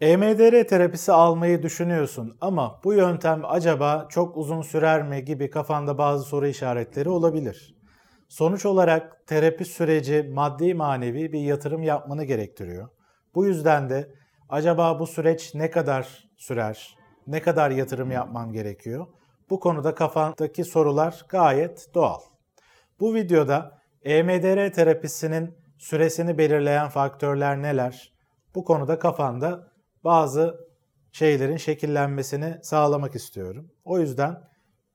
EMDR terapisi almayı düşünüyorsun ama bu yöntem acaba çok uzun sürer mi gibi kafanda bazı soru işaretleri olabilir. Sonuç olarak terapi süreci maddi manevi bir yatırım yapmanı gerektiriyor. Bu yüzden de acaba bu süreç ne kadar sürer? Ne kadar yatırım yapmam gerekiyor? Bu konuda kafandaki sorular gayet doğal. Bu videoda EMDR terapisinin süresini belirleyen faktörler neler? Bu konuda kafanda bazı şeylerin şekillenmesini sağlamak istiyorum. O yüzden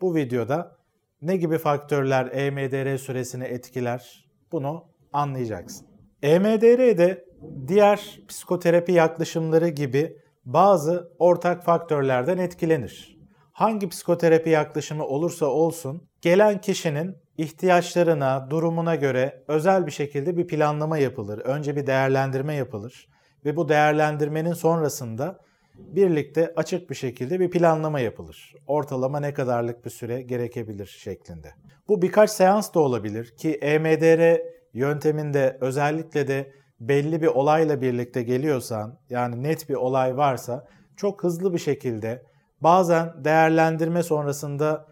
bu videoda ne gibi faktörler EMDR süresini etkiler bunu anlayacaksın. EMDR'de diğer psikoterapi yaklaşımları gibi bazı ortak faktörlerden etkilenir. Hangi psikoterapi yaklaşımı olursa olsun gelen kişinin ihtiyaçlarına, durumuna göre özel bir şekilde bir planlama yapılır. Önce bir değerlendirme yapılır ve bu değerlendirmenin sonrasında birlikte açık bir şekilde bir planlama yapılır. Ortalama ne kadarlık bir süre gerekebilir şeklinde. Bu birkaç seans da olabilir ki EMDR yönteminde özellikle de belli bir olayla birlikte geliyorsan yani net bir olay varsa çok hızlı bir şekilde bazen değerlendirme sonrasında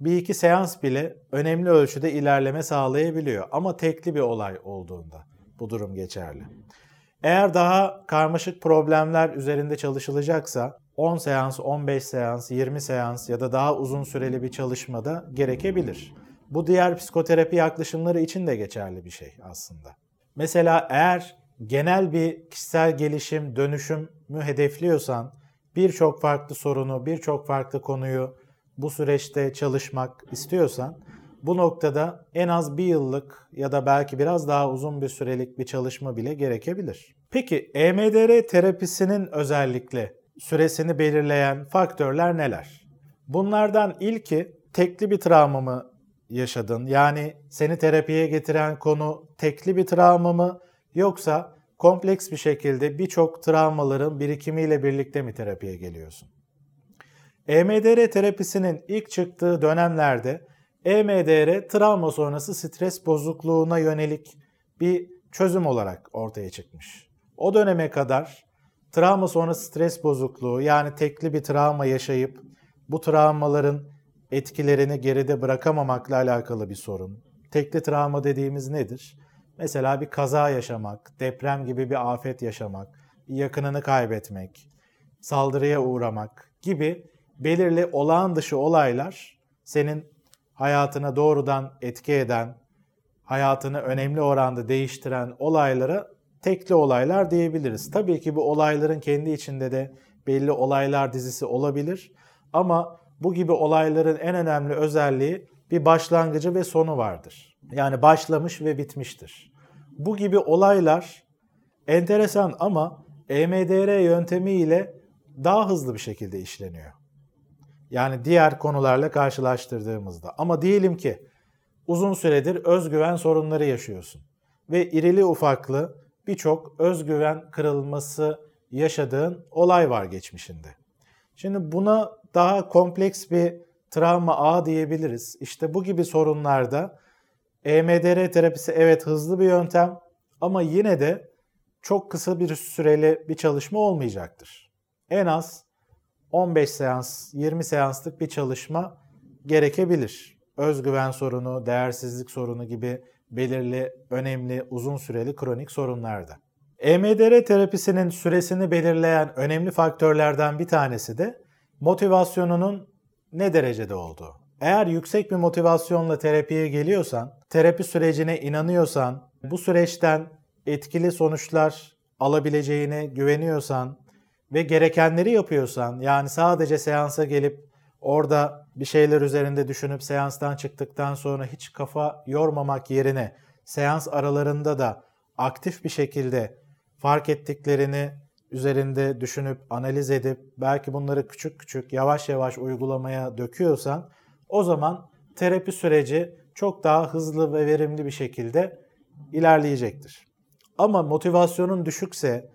bir iki seans bile önemli ölçüde ilerleme sağlayabiliyor. Ama tekli bir olay olduğunda bu durum geçerli. Eğer daha karmaşık problemler üzerinde çalışılacaksa 10 seans, 15 seans, 20 seans ya da daha uzun süreli bir çalışmada gerekebilir. Bu diğer psikoterapi yaklaşımları için de geçerli bir şey aslında. Mesela eğer genel bir kişisel gelişim, dönüşümü hedefliyorsan birçok farklı sorunu, birçok farklı konuyu bu süreçte çalışmak istiyorsan bu noktada en az bir yıllık ya da belki biraz daha uzun bir sürelik bir çalışma bile gerekebilir. Peki EMDR terapisinin özellikle süresini belirleyen faktörler neler? Bunlardan ilki tekli bir travma mı yaşadın? Yani seni terapiye getiren konu tekli bir travma mı yoksa kompleks bir şekilde birçok travmaların birikimiyle birlikte mi terapiye geliyorsun? EMDR terapisinin ilk çıktığı dönemlerde EMDR travma sonrası stres bozukluğuna yönelik bir çözüm olarak ortaya çıkmış. O döneme kadar travma sonrası stres bozukluğu yani tekli bir travma yaşayıp bu travmaların etkilerini geride bırakamamakla alakalı bir sorun. Tekli travma dediğimiz nedir? Mesela bir kaza yaşamak, deprem gibi bir afet yaşamak, yakınını kaybetmek, saldırıya uğramak gibi belirli olağan dışı olaylar senin hayatına doğrudan etki eden, hayatını önemli oranda değiştiren olaylara tekli olaylar diyebiliriz. Tabii ki bu olayların kendi içinde de belli olaylar dizisi olabilir ama bu gibi olayların en önemli özelliği bir başlangıcı ve sonu vardır. Yani başlamış ve bitmiştir. Bu gibi olaylar enteresan ama EMDR yöntemiyle daha hızlı bir şekilde işleniyor. Yani diğer konularla karşılaştırdığımızda. Ama diyelim ki uzun süredir özgüven sorunları yaşıyorsun ve irili ufaklı birçok özgüven kırılması yaşadığın olay var geçmişinde. Şimdi buna daha kompleks bir travma ağı diyebiliriz. İşte bu gibi sorunlarda EMDR terapisi evet hızlı bir yöntem ama yine de çok kısa bir süreli bir çalışma olmayacaktır. En az 15 seans, 20 seanslık bir çalışma gerekebilir. Özgüven sorunu, değersizlik sorunu gibi belirli, önemli, uzun süreli kronik sorunlarda. EMDR terapisinin süresini belirleyen önemli faktörlerden bir tanesi de motivasyonunun ne derecede olduğu. Eğer yüksek bir motivasyonla terapiye geliyorsan, terapi sürecine inanıyorsan, bu süreçten etkili sonuçlar alabileceğine güveniyorsan ve gerekenleri yapıyorsan, yani sadece seansa gelip orada bir şeyler üzerinde düşünüp seanstan çıktıktan sonra hiç kafa yormamak yerine seans aralarında da aktif bir şekilde fark ettiklerini üzerinde düşünüp analiz edip belki bunları küçük küçük yavaş yavaş uygulamaya döküyorsan o zaman terapi süreci çok daha hızlı ve verimli bir şekilde ilerleyecektir. Ama motivasyonun düşükse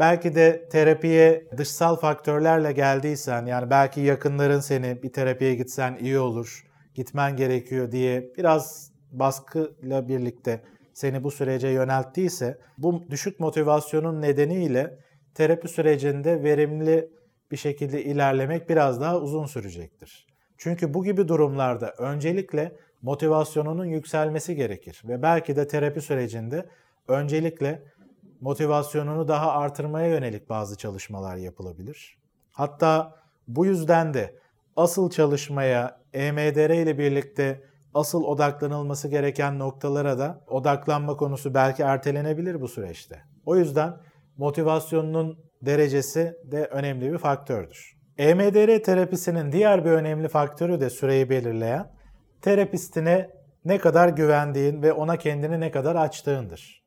belki de terapiye dışsal faktörlerle geldiysen yani belki yakınların seni bir terapiye gitsen iyi olur, gitmen gerekiyor diye biraz baskıyla birlikte seni bu sürece yönelttiyse bu düşük motivasyonun nedeniyle terapi sürecinde verimli bir şekilde ilerlemek biraz daha uzun sürecektir. Çünkü bu gibi durumlarda öncelikle motivasyonunun yükselmesi gerekir ve belki de terapi sürecinde öncelikle motivasyonunu daha artırmaya yönelik bazı çalışmalar yapılabilir. Hatta bu yüzden de asıl çalışmaya EMDR ile birlikte asıl odaklanılması gereken noktalara da odaklanma konusu belki ertelenebilir bu süreçte. O yüzden motivasyonunun derecesi de önemli bir faktördür. EMDR terapisinin diğer bir önemli faktörü de süreyi belirleyen terapistine ne kadar güvendiğin ve ona kendini ne kadar açtığındır.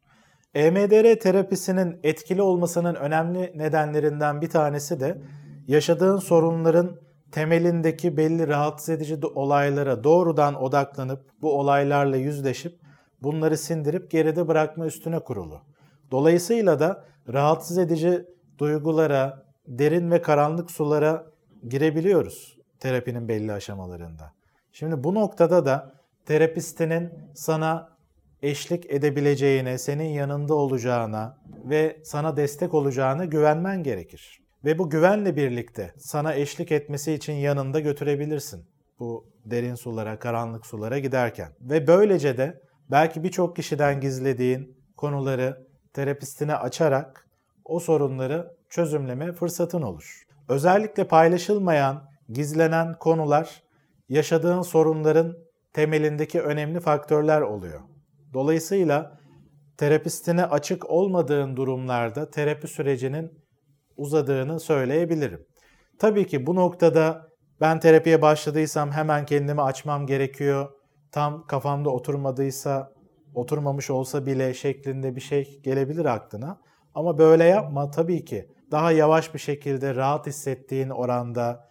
EMDR terapisinin etkili olmasının önemli nedenlerinden bir tanesi de yaşadığın sorunların temelindeki belli rahatsız edici olaylara doğrudan odaklanıp bu olaylarla yüzleşip bunları sindirip geride bırakma üstüne kurulu. Dolayısıyla da rahatsız edici duygulara, derin ve karanlık sulara girebiliyoruz terapinin belli aşamalarında. Şimdi bu noktada da terapistinin sana eşlik edebileceğine, senin yanında olacağına ve sana destek olacağına güvenmen gerekir. Ve bu güvenle birlikte sana eşlik etmesi için yanında götürebilirsin bu derin sulara, karanlık sulara giderken. Ve böylece de belki birçok kişiden gizlediğin konuları terapistine açarak o sorunları çözümleme fırsatın olur. Özellikle paylaşılmayan, gizlenen konular yaşadığın sorunların temelindeki önemli faktörler oluyor. Dolayısıyla terapistine açık olmadığın durumlarda terapi sürecinin uzadığını söyleyebilirim. Tabii ki bu noktada ben terapiye başladıysam hemen kendimi açmam gerekiyor. Tam kafamda oturmadıysa, oturmamış olsa bile şeklinde bir şey gelebilir aklına. Ama böyle yapma tabii ki. Daha yavaş bir şekilde rahat hissettiğin oranda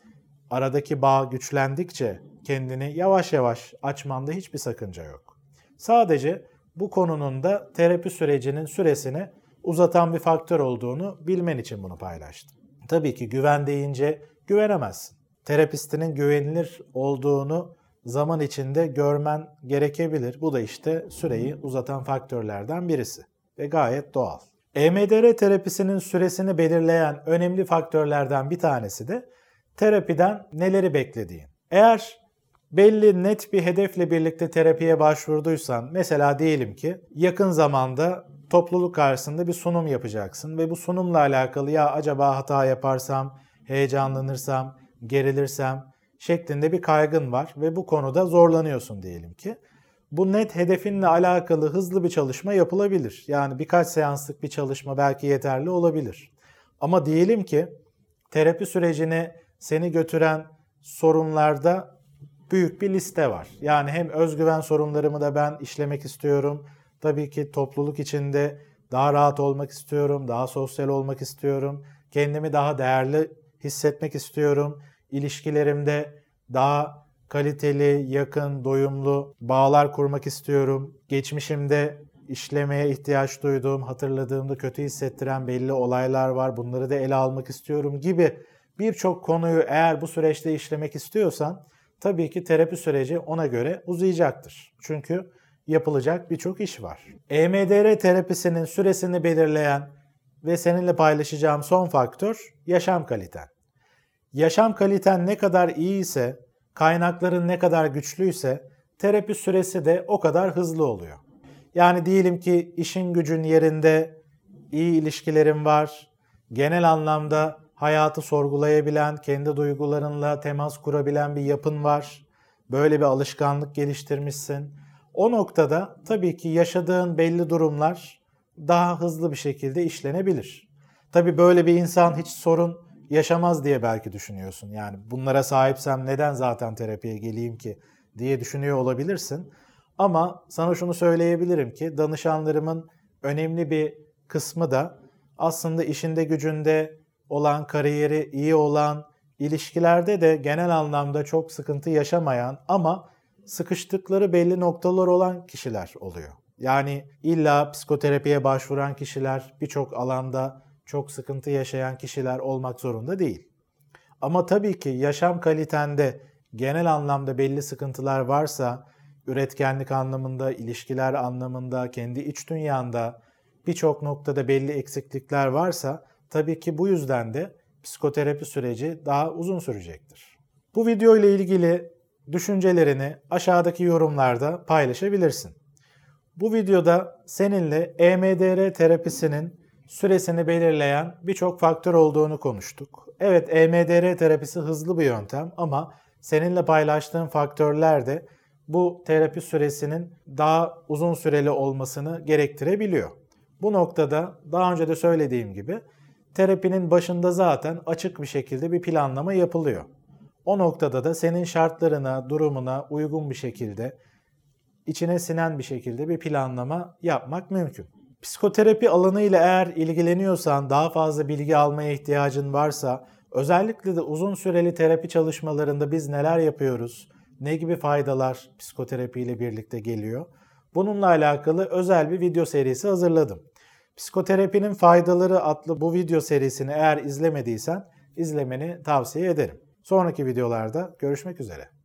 aradaki bağ güçlendikçe kendini yavaş yavaş açmanda hiçbir sakınca yok. Sadece bu konunun da terapi sürecinin süresini uzatan bir faktör olduğunu bilmen için bunu paylaştım. Tabii ki güven deyince güvenemezsin. Terapistinin güvenilir olduğunu zaman içinde görmen gerekebilir. Bu da işte süreyi uzatan faktörlerden birisi ve gayet doğal. EMDR terapisinin süresini belirleyen önemli faktörlerden bir tanesi de terapiden neleri beklediğin. Eğer belli net bir hedefle birlikte terapiye başvurduysan, mesela diyelim ki yakın zamanda topluluk karşısında bir sunum yapacaksın ve bu sunumla alakalı ya acaba hata yaparsam, heyecanlanırsam, gerilirsem şeklinde bir kaygın var ve bu konuda zorlanıyorsun diyelim ki. Bu net hedefinle alakalı hızlı bir çalışma yapılabilir. Yani birkaç seanslık bir çalışma belki yeterli olabilir. Ama diyelim ki terapi sürecine seni götüren sorunlarda büyük bir liste var. Yani hem özgüven sorunlarımı da ben işlemek istiyorum Tabii ki topluluk içinde daha rahat olmak istiyorum, daha sosyal olmak istiyorum, kendimi daha değerli hissetmek istiyorum, ilişkilerimde daha kaliteli, yakın, doyumlu bağlar kurmak istiyorum. Geçmişimde işlemeye ihtiyaç duyduğum, hatırladığımda kötü hissettiren belli olaylar var. Bunları da ele almak istiyorum gibi birçok konuyu eğer bu süreçte işlemek istiyorsan tabii ki terapi süreci ona göre uzayacaktır. Çünkü yapılacak birçok iş var. EMDR terapisinin süresini belirleyen ve seninle paylaşacağım son faktör yaşam kaliten. Yaşam kaliten ne kadar iyi ise, kaynakların ne kadar güçlüyse terapi süresi de o kadar hızlı oluyor. Yani diyelim ki işin gücün yerinde, iyi ilişkilerin var, genel anlamda hayatı sorgulayabilen, kendi duygularınla temas kurabilen bir yapın var. Böyle bir alışkanlık geliştirmişsin. O noktada tabii ki yaşadığın belli durumlar daha hızlı bir şekilde işlenebilir. Tabii böyle bir insan hiç sorun yaşamaz diye belki düşünüyorsun. Yani bunlara sahipsem neden zaten terapiye geleyim ki diye düşünüyor olabilirsin. Ama sana şunu söyleyebilirim ki danışanlarımın önemli bir kısmı da aslında işinde gücünde olan, kariyeri iyi olan, ilişkilerde de genel anlamda çok sıkıntı yaşamayan ama sıkıştıkları belli noktalar olan kişiler oluyor. Yani illa psikoterapiye başvuran kişiler birçok alanda çok sıkıntı yaşayan kişiler olmak zorunda değil. Ama tabii ki yaşam kalitende genel anlamda belli sıkıntılar varsa, üretkenlik anlamında, ilişkiler anlamında, kendi iç dünyanda birçok noktada belli eksiklikler varsa Tabii ki bu yüzden de psikoterapi süreci daha uzun sürecektir. Bu video ile ilgili düşüncelerini aşağıdaki yorumlarda paylaşabilirsin. Bu videoda seninle EMDR terapisinin süresini belirleyen birçok faktör olduğunu konuştuk. Evet EMDR terapisi hızlı bir yöntem ama seninle paylaştığım faktörler de bu terapi süresinin daha uzun süreli olmasını gerektirebiliyor. Bu noktada daha önce de söylediğim gibi terapinin başında zaten açık bir şekilde bir planlama yapılıyor. O noktada da senin şartlarına, durumuna uygun bir şekilde, içine sinen bir şekilde bir planlama yapmak mümkün. Psikoterapi alanıyla eğer ilgileniyorsan, daha fazla bilgi almaya ihtiyacın varsa, özellikle de uzun süreli terapi çalışmalarında biz neler yapıyoruz, ne gibi faydalar psikoterapi ile birlikte geliyor? Bununla alakalı özel bir video serisi hazırladım. Psikoterapinin Faydaları adlı bu video serisini eğer izlemediysen izlemeni tavsiye ederim. Sonraki videolarda görüşmek üzere.